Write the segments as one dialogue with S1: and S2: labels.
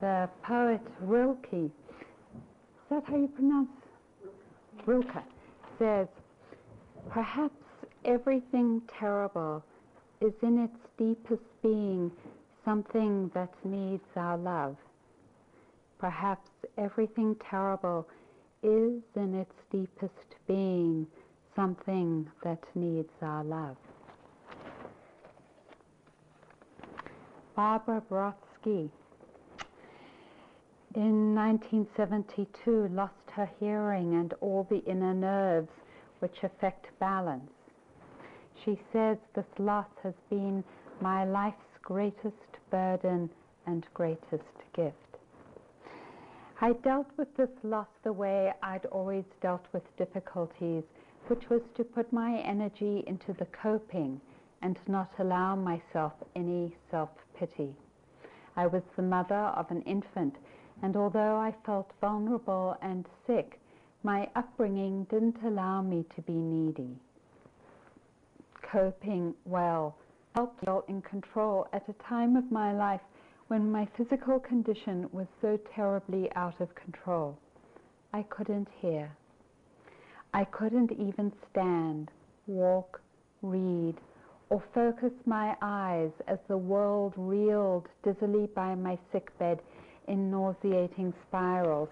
S1: The poet Rilke, is that how you pronounce Rilke, says, perhaps everything terrible is in its deepest being something that needs our love. Perhaps everything terrible is in its deepest being something that needs our love. Barbara Brodsky in 1972 lost her hearing and all the inner nerves which affect balance. She says this loss has been my life's greatest burden and greatest gift. I dealt with this loss the way I'd always dealt with difficulties, which was to put my energy into the coping and not allow myself any self pity. I was the mother of an infant, and although I felt vulnerable and sick, my upbringing didn't allow me to be needy. Coping well helped feel in control at a time of my life when my physical condition was so terribly out of control. I couldn't hear. I couldn't even stand, walk, read, or focus my eyes as the world reeled dizzily by my sickbed in nauseating spirals.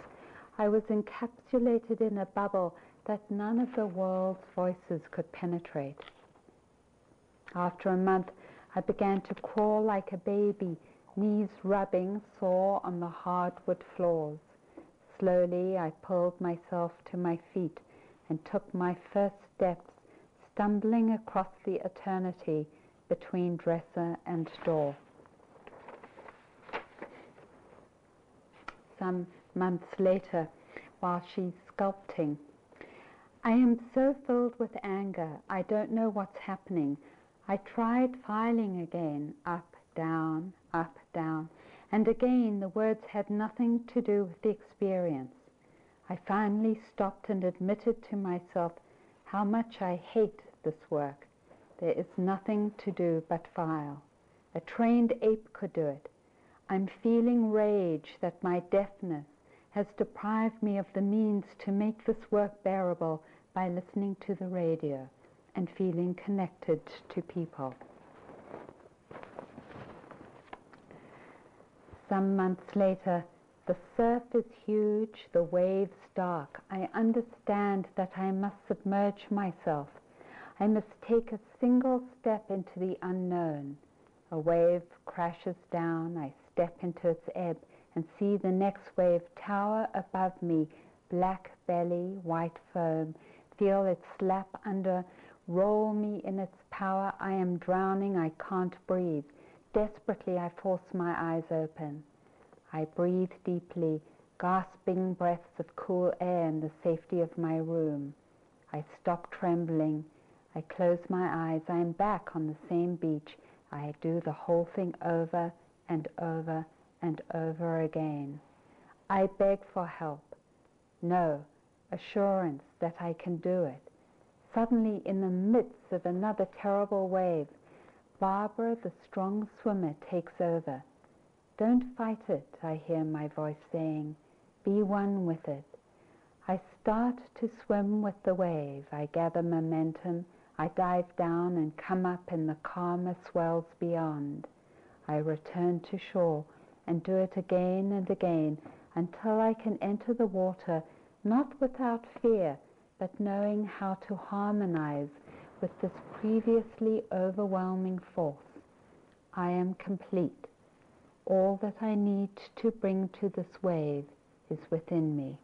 S1: I was encapsulated in a bubble that none of the world's voices could penetrate. After a month, I began to crawl like a baby knees rubbing sore on the hardwood floors. Slowly I pulled myself to my feet and took my first steps, stumbling across the eternity between dresser and door. Some months later, while she's sculpting, I am so filled with anger, I don't know what's happening. I tried filing again, up, down, up, down, and again the words had nothing to do with the experience. I finally stopped and admitted to myself how much I hate this work. There is nothing to do but file. A trained ape could do it. I'm feeling rage that my deafness has deprived me of the means to make this work bearable by listening to the radio and feeling connected to people. Some months later, the surf is huge, the waves dark. I understand that I must submerge myself. I must take a single step into the unknown. A wave crashes down. I step into its ebb and see the next wave tower above me, black belly, white foam. Feel it slap under, roll me in its power. I am drowning. I can't breathe. Desperately, I force my eyes open. I breathe deeply, gasping breaths of cool air in the safety of my room. I stop trembling. I close my eyes. I am back on the same beach. I do the whole thing over and over and over again. I beg for help. No, assurance that I can do it. Suddenly, in the midst of another terrible wave, Barbara, the strong swimmer, takes over. Don't fight it, I hear my voice saying. Be one with it. I start to swim with the wave. I gather momentum. I dive down and come up in the calmer swells beyond. I return to shore and do it again and again until I can enter the water not without fear, but knowing how to harmonize with this previously overwhelming force. I am complete. All that I need to bring to this wave is within me.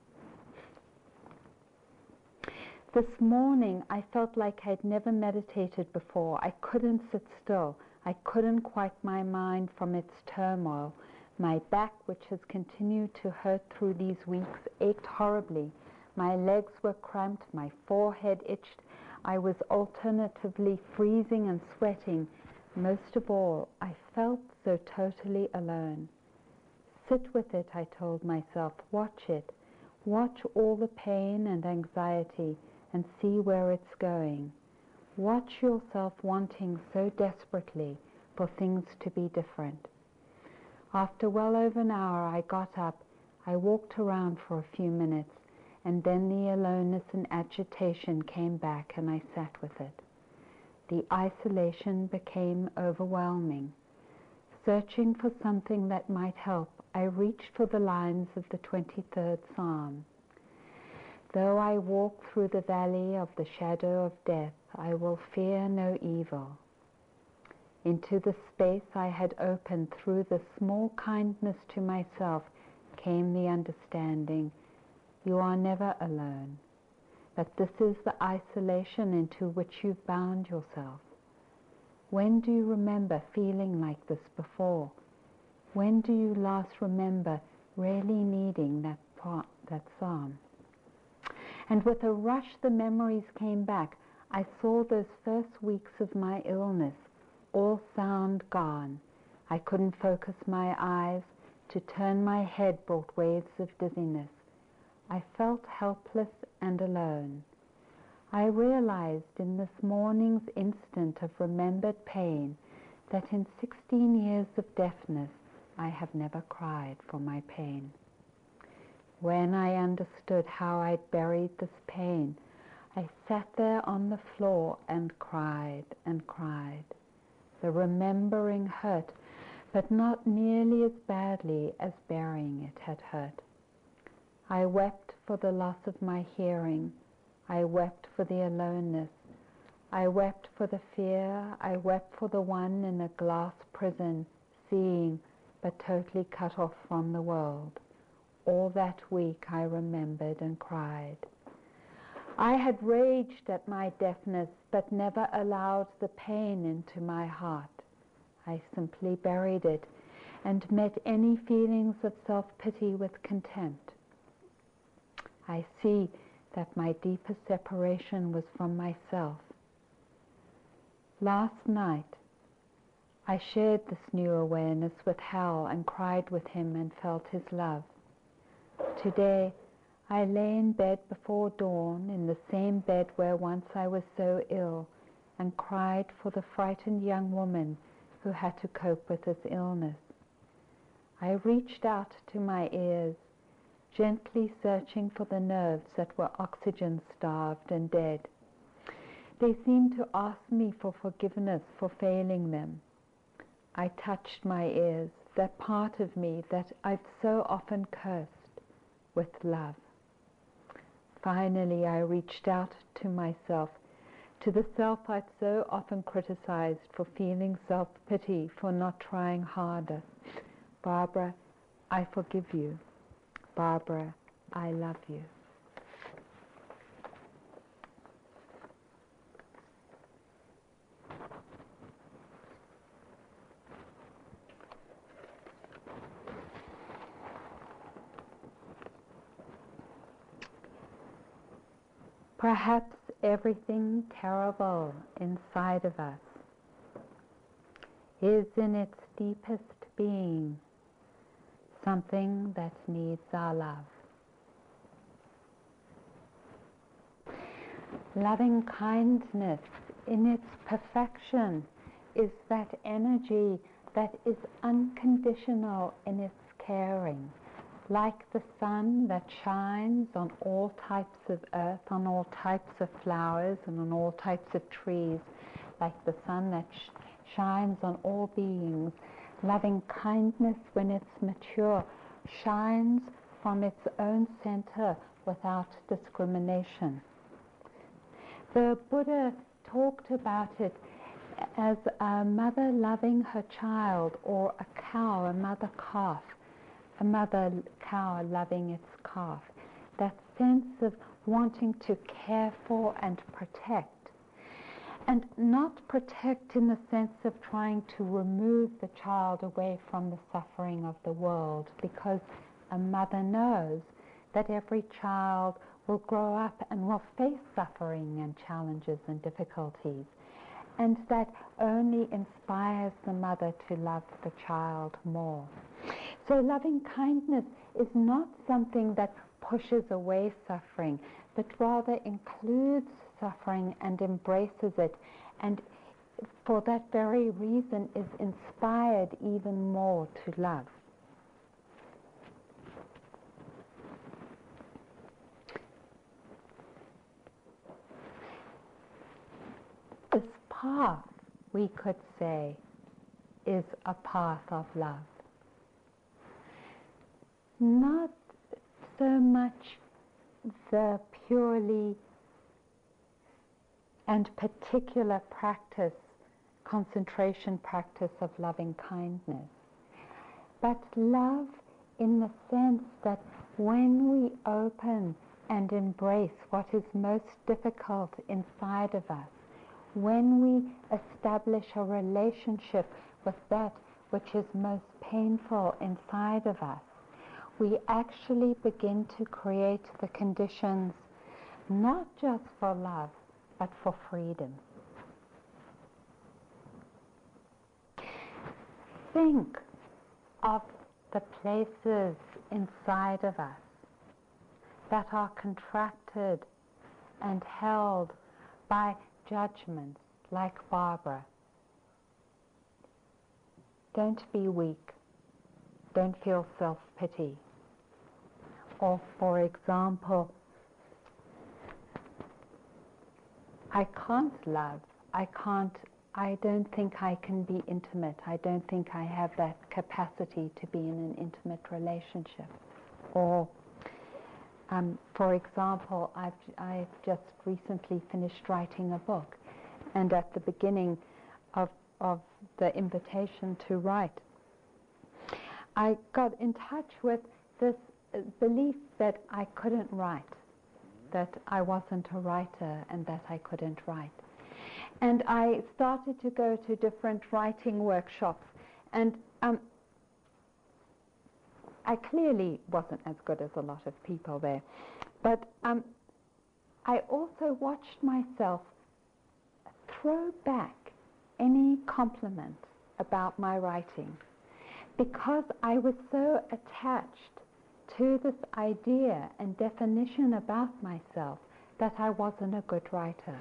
S1: This morning I felt like I'd never meditated before. I couldn't sit still. I couldn't quiet my mind from its turmoil. My back, which has continued to hurt through these weeks, ached horribly. My legs were cramped, my forehead itched, I was alternatively freezing and sweating. Most of all, I felt so totally alone. Sit with it, I told myself. Watch it. Watch all the pain and anxiety and see where it's going. Watch yourself wanting so desperately for things to be different. After well over an hour, I got up. I walked around for a few minutes, and then the aloneness and agitation came back, and I sat with it. The isolation became overwhelming. Searching for something that might help, I reached for the lines of the 23rd Psalm. Though I walk through the valley of the shadow of death, I will fear no evil. Into the space I had opened through the small kindness to myself came the understanding you are never alone, that this is the isolation into which you've bound yourself. When do you remember feeling like this before? When do you last remember really needing that part, that psalm? And with a rush, the memories came back. I saw those first weeks of my illness, all sound gone. I couldn't focus my eyes. To turn my head brought waves of dizziness. I felt helpless and alone. I realized in this morning's instant of remembered pain that in 16 years of deafness I have never cried for my pain. When I understood how I'd buried this pain, I sat there on the floor and cried and cried. The remembering hurt, but not nearly as badly as burying it had hurt. I wept for the loss of my hearing. I wept for the aloneness. I wept for the fear. I wept for the one in a glass prison, seeing but totally cut off from the world. All that week I remembered and cried. I had raged at my deafness, but never allowed the pain into my heart. I simply buried it and met any feelings of self pity with contempt. I see that my deepest separation was from myself. Last night, I shared this new awareness with Hal and cried with him and felt his love. Today, I lay in bed before dawn, in the same bed where once I was so ill, and cried for the frightened young woman who had to cope with this illness. I reached out to my ears, gently searching for the nerves that were oxygen starved and dead. They seemed to ask me for forgiveness for failing them. I touched my ears, that part of me that I've so often cursed, with love. Finally, I reached out to myself, to the self I'd so often criticized for feeling self pity, for not trying harder. Barbara, I forgive you. Barbara, I love you. Perhaps everything terrible inside of us is in its deepest being something that needs our love. Loving kindness in its perfection is that energy that is unconditional in its caring like the sun that shines on all types of earth, on all types of flowers, and on all types of trees, like the sun that sh- shines on all beings. Loving kindness, when it's mature, shines from its own center without discrimination. The Buddha talked about it as a mother loving her child or a cow, a mother calf a mother cow loving its calf, that sense of wanting to care for and protect. And not protect in the sense of trying to remove the child away from the suffering of the world, because a mother knows that every child will grow up and will face suffering and challenges and difficulties. And that only inspires the mother to love the child more. So loving kindness is not something that pushes away suffering, but rather includes suffering and embraces it, and for that very reason is inspired even more to love. This path, we could say, is a path of love. Not so much the purely and particular practice, concentration practice of loving kindness, but love in the sense that when we open and embrace what is most difficult inside of us, when we establish a relationship with that which is most painful inside of us, we actually begin to create the conditions not just for love, but for freedom. Think of the places inside of us that are contracted and held by judgments like Barbara. Don't be weak. Don't feel self pity. Or, for example, I can't love. I can't, I don't think I can be intimate. I don't think I have that capacity to be in an intimate relationship. Or, um, for example, I've, I've just recently finished writing a book, and at the beginning of, of the invitation to write, I got in touch with this belief that I couldn't write that I wasn't a writer and that I couldn't write. And I started to go to different writing workshops, and um, I clearly wasn't as good as a lot of people there. But um, I also watched myself throw back any compliment about my writing because I was so attached to this idea and definition about myself that I wasn't a good writer.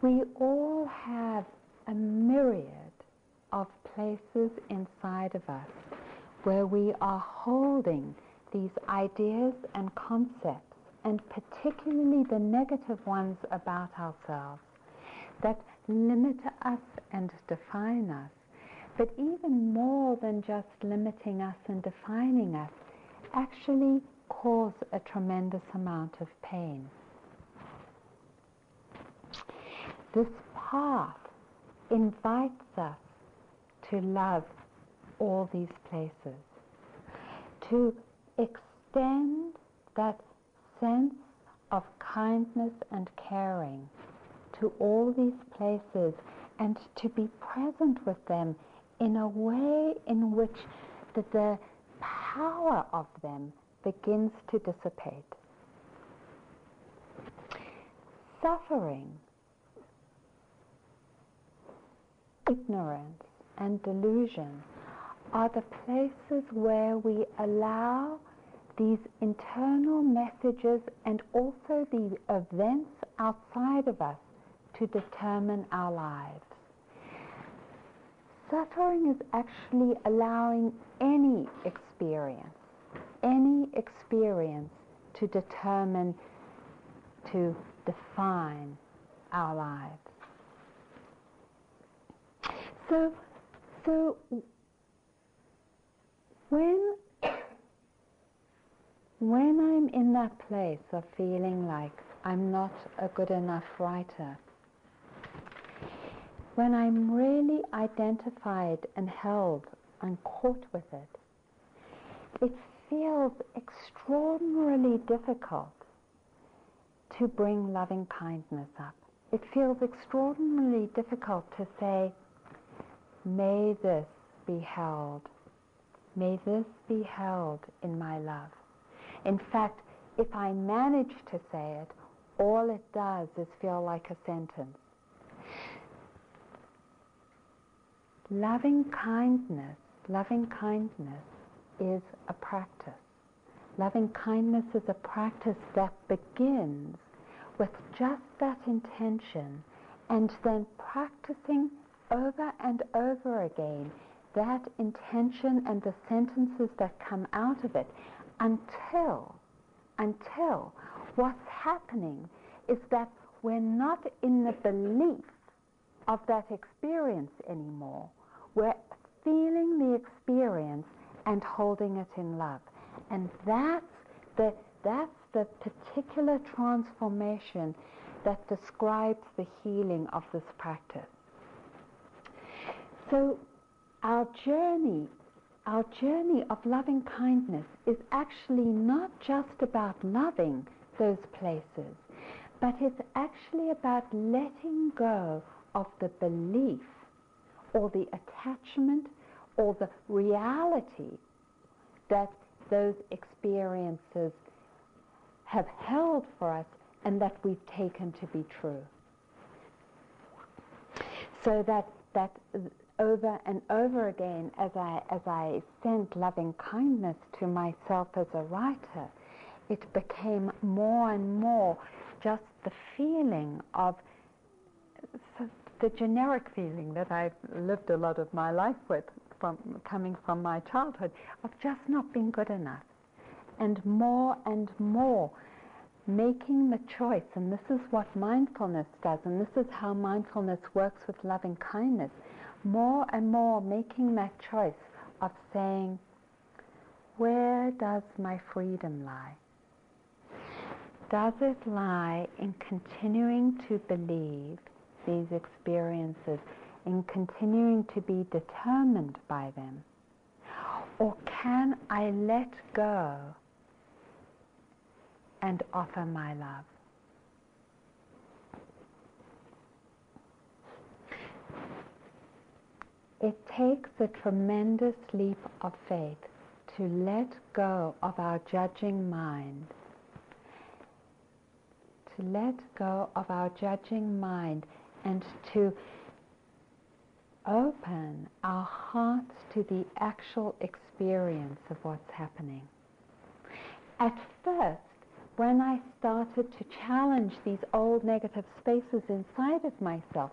S1: We all have a myriad of places inside of us where we are holding these ideas and concepts, and particularly the negative ones about ourselves, that limit us and define us. But even more than just limiting us and defining us, actually cause a tremendous amount of pain. This path invites us to love all these places, to extend that sense of kindness and caring to all these places and to be present with them in a way in which the, the power of them begins to dissipate. Suffering, ignorance, and delusion are the places where we allow these internal messages and also the events outside of us to determine our lives. Suffering is actually allowing any experience, any experience to determine, to define our lives. So, so when when I'm in that place of feeling like I'm not a good enough writer, when I'm really identified and held and caught with it, it feels extraordinarily difficult to bring loving kindness up. It feels extraordinarily difficult to say, may this be held. May this be held in my love. In fact, if I manage to say it, all it does is feel like a sentence. Loving kindness, loving kindness is a practice. Loving kindness is a practice that begins with just that intention and then practicing over and over again that intention and the sentences that come out of it until until what's happening is that we're not in the belief of that experience anymore. We're feeling the experience and holding it in love. And that's the, that's the particular transformation that describes the healing of this practice. So our journey, our journey of loving kindness is actually not just about loving those places, but it's actually about letting go of the belief or the attachment or the reality that those experiences have held for us and that we've taken to be true. So that, that over and over again, as I, as I sent loving kindness to myself as a writer, it became more and more just the feeling of the generic feeling that I've lived a lot of my life with from coming from my childhood of just not being good enough. And more and more making the choice, and this is what mindfulness does, and this is how mindfulness works with loving kindness, more and more making that choice of saying, where does my freedom lie? Does it lie in continuing to believe these experiences, in continuing to be determined by them? Or can I let go and offer my love? It takes a tremendous leap of faith to let go of our judging mind, to let go of our judging mind and to open our hearts to the actual experience of what's happening. At first, when I started to challenge these old negative spaces inside of myself,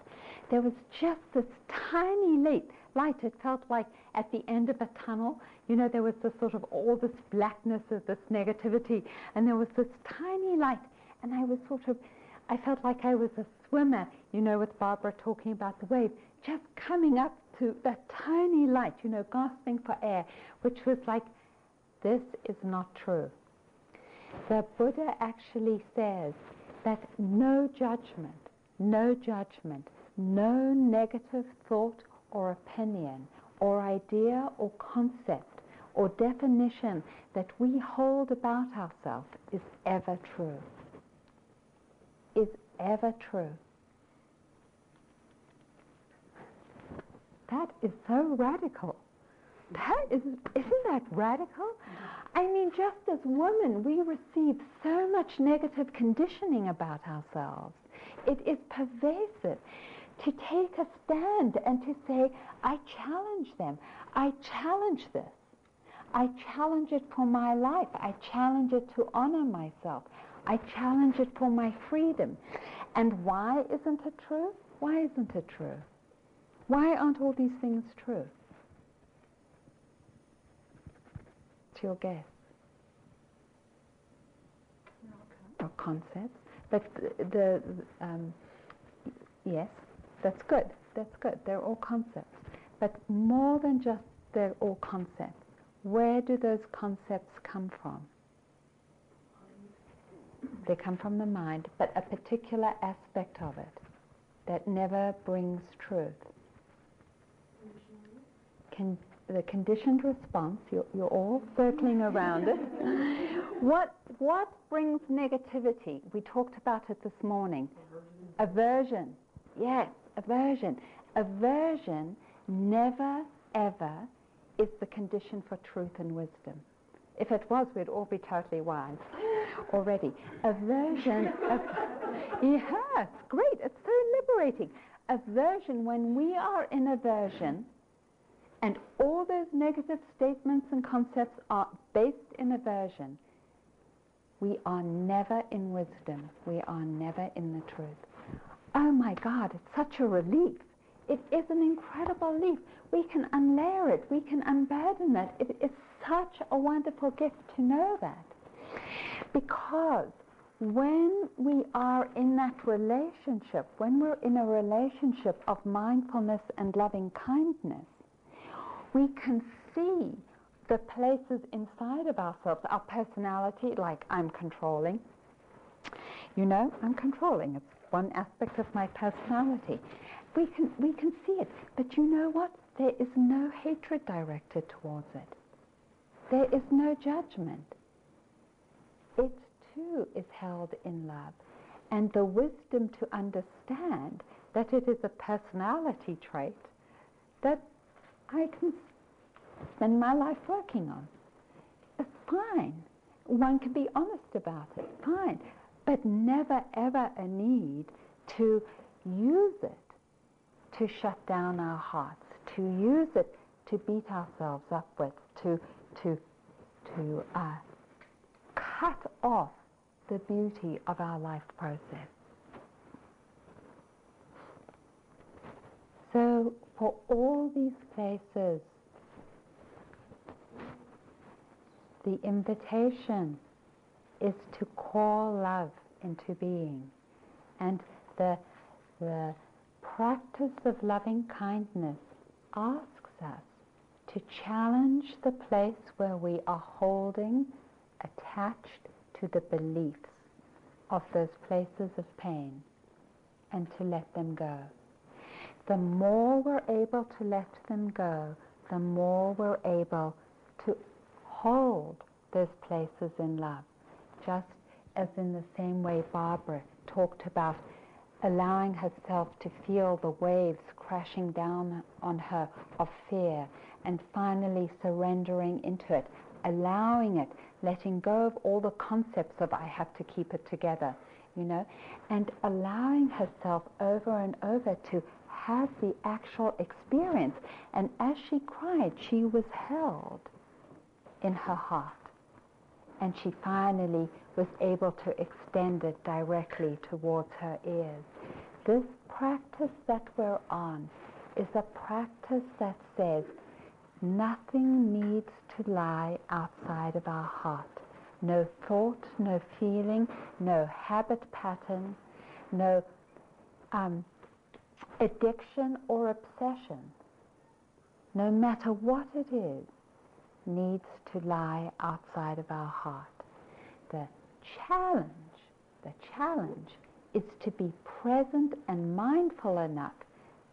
S1: there was just this tiny light. Light. It felt like at the end of a tunnel, you know, there was this sort of all this blackness of this negativity, and there was this tiny light, and I was sort of, I felt like I was a swimmer, you know, with Barbara talking about the wave, just coming up to that tiny light, you know, gasping for air, which was like, this is not true. The Buddha actually says that no judgment, no judgment, no negative thought or opinion or idea or concept or definition that we hold about ourselves is ever true. Is ever true. That is so radical. That is, isn't that radical? I mean, just as women, we receive so much negative conditioning about ourselves. It is pervasive. To take a stand and to say, I challenge them. I challenge this. I challenge it for my life. I challenge it to honor myself. I challenge it for my freedom. And why isn't it true? Why isn't it true? Why aren't all these things true? It's your guess. Or concepts. But the, the um, yes, that's good. That's good. They're all concepts. But more than just they're all concepts. Where do those concepts come from? They come from the mind, but a particular aspect of it that never brings truth. Can, the conditioned response, you're, you're all circling around it. what, what brings negativity? We talked about it this morning. Aversion. Yes, aversion. Aversion never, ever is the condition for truth and wisdom. If it was, we'd all be totally wise already. Aversion, of, yes, great, it's so liberating. Aversion, when we are in aversion, and all those negative statements and concepts are based in aversion, we are never in wisdom. We are never in the truth. Oh my God, it's such a relief. It is an incredible relief. We can unlayer it. We can unburden it. It is such a wonderful gift to know that. Because when we are in that relationship, when we're in a relationship of mindfulness and loving kindness, we can see the places inside of ourselves, our personality, like I'm controlling. You know, I'm controlling. It's one aspect of my personality. We can, we can see it. But you know what? There is no hatred directed towards it. There is no judgment. It too is held in love. And the wisdom to understand that it is a personality trait that I can spend my life working on. It's fine. One can be honest about it, fine. But never ever a need to use it to shut down our hearts, to use it to beat ourselves up with, to, to, to uh, cut off the beauty of our life process. So, for all these places, the invitation is to call love into being. And the, the practice of loving kindness asks us to challenge the place where we are holding attached to the beliefs of those places of pain and to let them go. The more we're able to let them go, the more we're able to hold those places in love. Just as in the same way Barbara talked about allowing herself to feel the waves crashing down on her of fear and finally surrendering into it, allowing it, letting go of all the concepts of I have to keep it together, you know, and allowing herself over and over to have the actual experience. And as she cried, she was held in her heart. And she finally was able to extend it directly towards her ears. This practice that we're on is a practice that says nothing needs to lie outside of our heart. No thought, no feeling, no habit pattern, no um, addiction or obsession, no matter what it is, needs to lie outside of our heart. The challenge, the challenge is to be present and mindful enough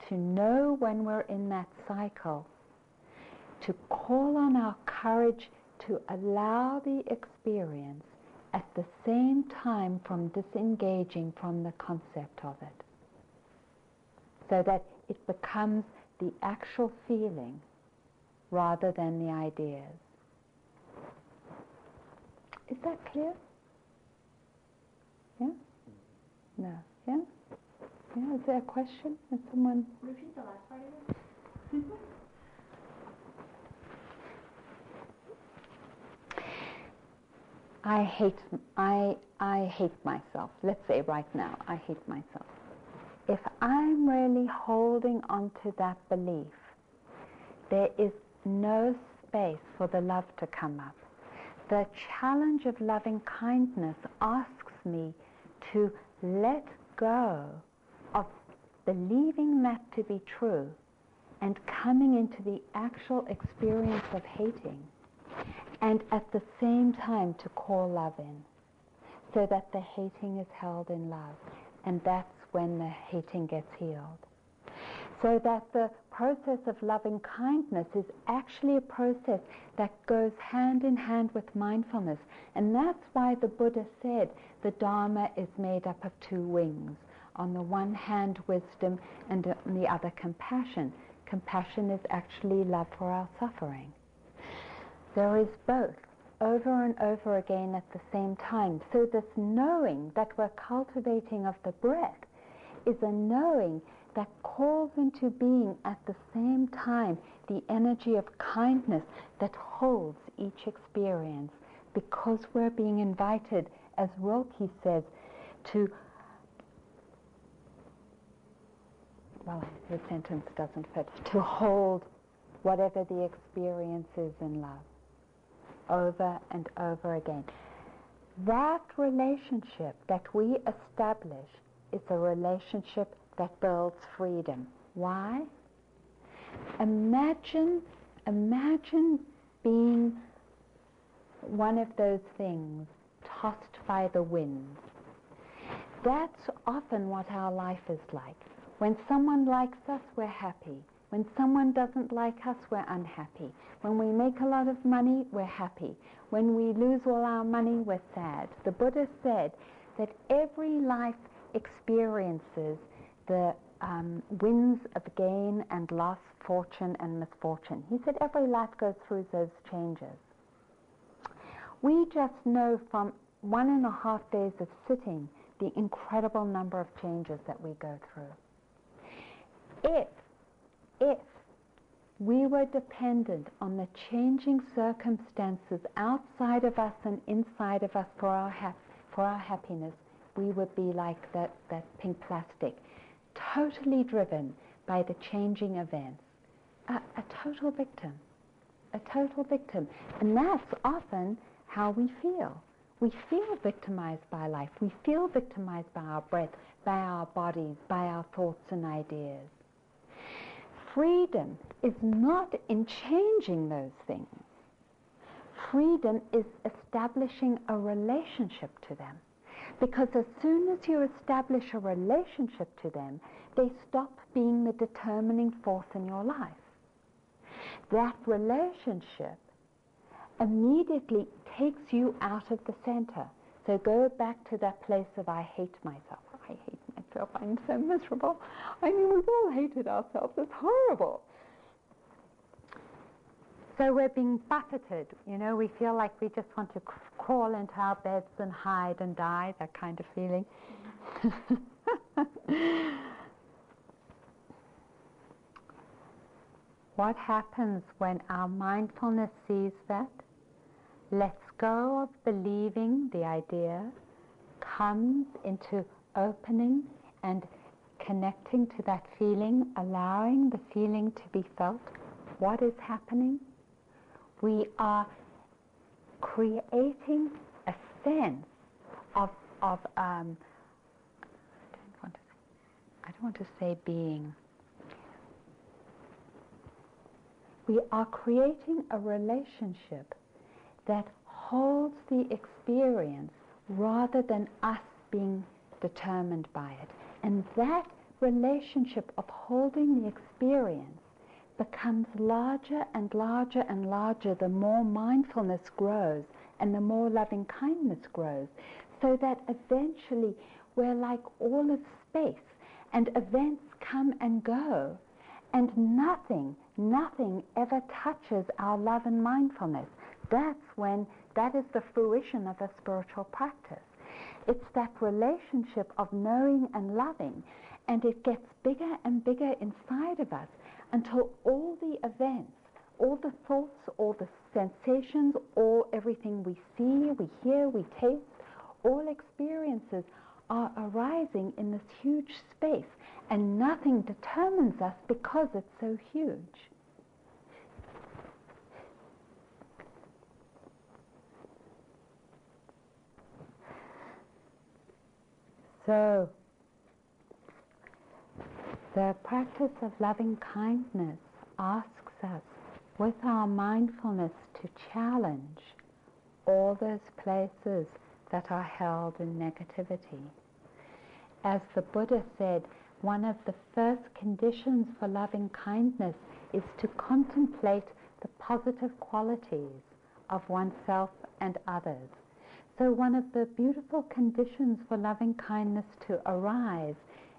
S1: to know when we're in that cycle, to call on our courage to allow the experience at the same time from disengaging from the concept of it, so that it becomes the actual feeling rather than the ideas. Is that clear? Yeah? No. Yeah? Yeah, is there a question? Is someone...
S2: Repeat the last part of it.
S1: I hate I I hate myself. Let's say right now, I hate myself. If I'm really holding on to that belief, there is no space for the love to come up. The challenge of loving kindness asks me to let go of believing that to be true and coming into the actual experience of hating and at the same time to call love in so that the hating is held in love and that's when the hating gets healed. So that the process of loving kindness is actually a process that goes hand in hand with mindfulness. And that's why the Buddha said the Dharma is made up of two wings. On the one hand, wisdom, and on the other, compassion. Compassion is actually love for our suffering. There is both over and over again at the same time. So this knowing that we're cultivating of the breath is a knowing that calls into being at the same time the energy of kindness that holds each experience because we're being invited, as Rilke says, to, well, the sentence doesn't fit, to hold whatever the experience is in love over and over again. That relationship that we establish is a relationship that builds freedom. Why? Imagine, imagine being one of those things tossed by the wind. That's often what our life is like. When someone likes us, we're happy. When someone doesn't like us, we're unhappy. When we make a lot of money, we're happy. When we lose all our money, we're sad. The Buddha said that every life experiences the um, winds of gain and loss, fortune and misfortune. He said every life goes through those changes. We just know from one and a half days of sitting the incredible number of changes that we go through. If if we were dependent on the changing circumstances outside of us and inside of us for our, hap- for our happiness, we would be like that, that pink plastic, totally driven by the changing events. A, a total victim. A total victim. And that's often how we feel. We feel victimized by life. We feel victimized by our breath, by our bodies, by our thoughts and ideas freedom is not in changing those things. Freedom is establishing a relationship to them. Because as soon as you establish a relationship to them, they stop being the determining force in your life. That relationship immediately takes you out of the center. So go back to that place of I hate myself. I hate myself. I'm so miserable. I mean, we've all hated ourselves. It's horrible. So we're being buffeted. You know, we feel like we just want to crawl into our beds and hide and die, that kind of feeling. what happens when our mindfulness sees that? Lets go of believing the idea, comes into opening and connecting to that feeling, allowing the feeling to be felt. What is happening? We are creating a sense of, of um, I, don't want to, I don't want to say being. We are creating a relationship that holds the experience rather than us being determined by it. And that relationship of holding the experience becomes larger and larger and larger the more mindfulness grows and the more loving kindness grows. So that eventually we're like all of space and events come and go and nothing, nothing ever touches our love and mindfulness. That's when that is the fruition of a spiritual practice. It's that relationship of knowing and loving, and it gets bigger and bigger inside of us until all the events, all the thoughts, all the sensations, all everything we see, we hear, we taste, all experiences are arising in this huge space, and nothing determines us because it's so huge. So, the practice of loving kindness asks us, with our mindfulness, to challenge all those places that are held in negativity. As the Buddha said, one of the first conditions for loving kindness is to contemplate the positive qualities of oneself and others. So, one of the beautiful conditions for loving kindness to arise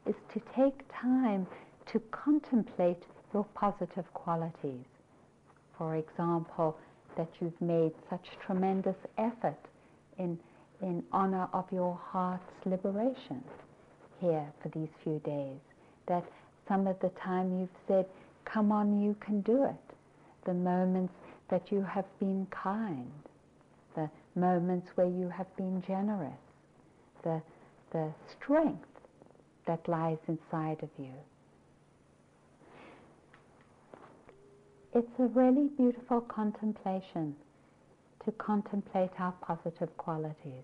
S1: is to take time to contemplate your positive qualities. For example, that you've made such tremendous effort in, in honor of your heart's liberation here for these few days. That some of the time you've said, Come on, you can do it. The moments that you have been kind the moments where you have been generous, the, the strength that lies inside of you. It's a really beautiful contemplation to contemplate our positive qualities.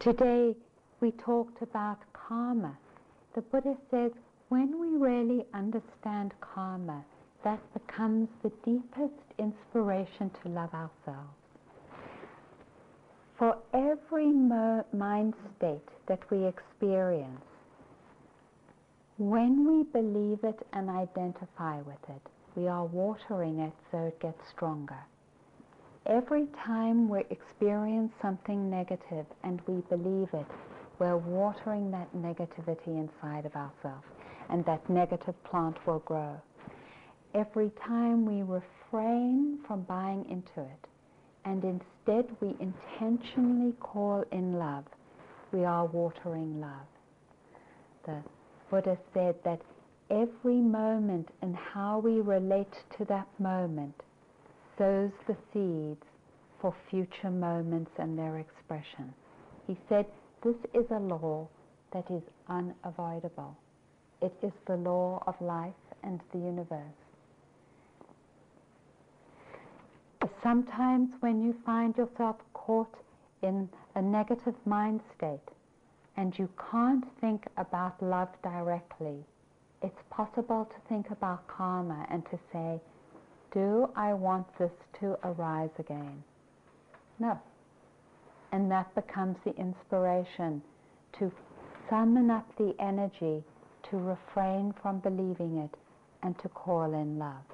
S1: Today we talked about karma. The Buddha says when we really understand karma, that becomes the deepest inspiration to love ourselves. For every mind state that we experience, when we believe it and identify with it, we are watering it so it gets stronger. Every time we experience something negative and we believe it, we're watering that negativity inside of ourselves, and that negative plant will grow. Every time we refrain from buying into it, and instead we intentionally call in love, we are watering love. The Buddha said that every moment and how we relate to that moment sows the seeds for future moments and their expression. He said, This is a law that is unavoidable. It is the law of life and the universe. Sometimes when you find yourself caught in a negative mind state and you can't think about love directly, it's possible to think about karma and to say, do I want this to arise again? No. And that becomes the inspiration to summon up the energy to refrain from believing it and to call in love.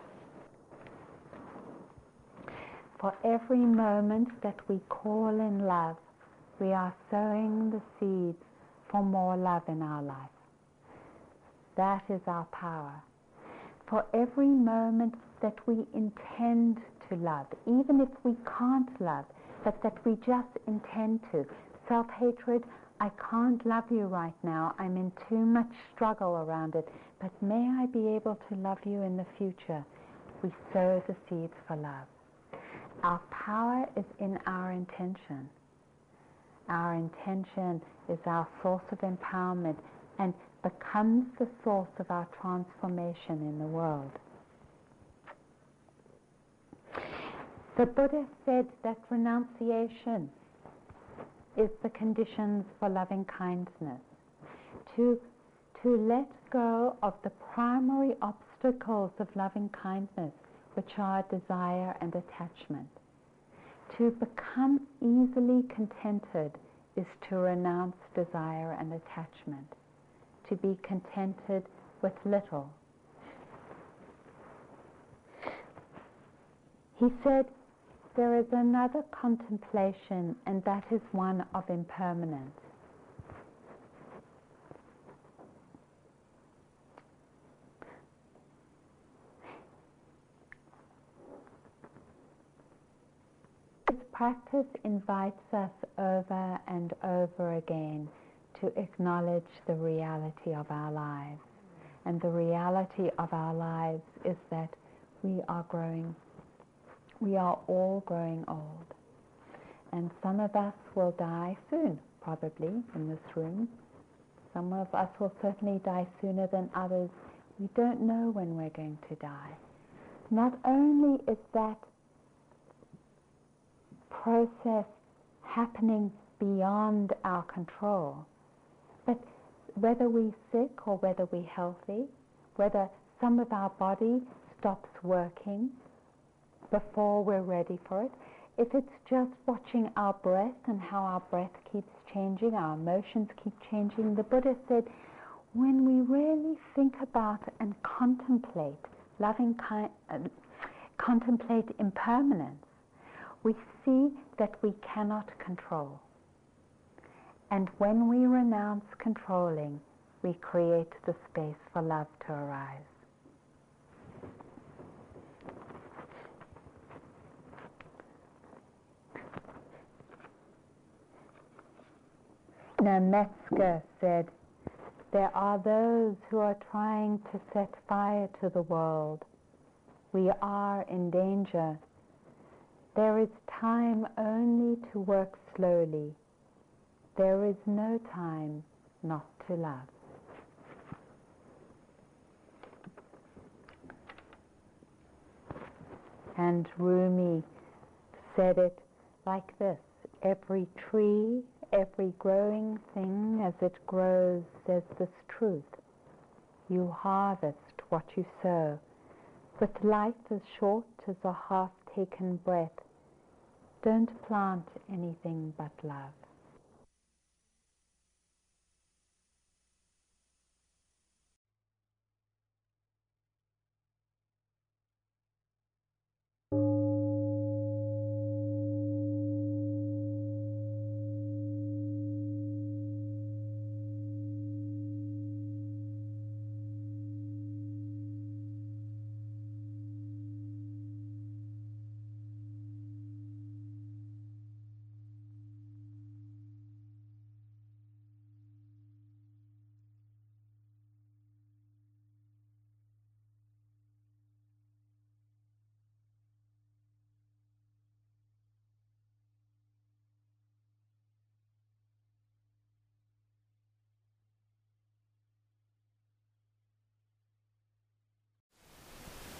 S1: For every moment that we call in love, we are sowing the seeds for more love in our life. That is our power. For every moment that we intend to love, even if we can't love, but that we just intend to. Self hatred, I can't love you right now. I'm in too much struggle around it, but may I be able to love you in the future? We sow the seeds for love. Our power is in our intention. Our intention is our source of empowerment and becomes the source of our transformation in the world. The Buddha said that renunciation is the conditions for loving kindness. To, to let go of the primary obstacles of loving kindness, which are desire and attachment. To become easily contented is to renounce desire and attachment to be contented with little. He said, there is another contemplation, and that is one of impermanence. This practice invites us over and over again to acknowledge the reality of our lives. And the reality of our lives is that we are growing, we are all growing old. And some of us will die soon, probably, in this room. Some of us will certainly die sooner than others. We don't know when we're going to die. Not only is that process happening beyond our control, but whether we're sick or whether we're healthy, whether some of our body stops working before we're ready for it, if it's just watching our breath and how our breath keeps changing, our emotions keep changing, the Buddha said, when we really think about and contemplate loving kind, uh, contemplate impermanence, we see that we cannot control. And when we renounce controlling, we create the space for love to arise. Now Metzger said, there are those who are trying to set fire to the world. We are in danger. There is time only to work slowly there is no time not to love. And Rumi said it like this every tree, Every growing thing as it grows says this truth. You harvest what you sow. With life as short as a half taken breath, don't plant anything but love.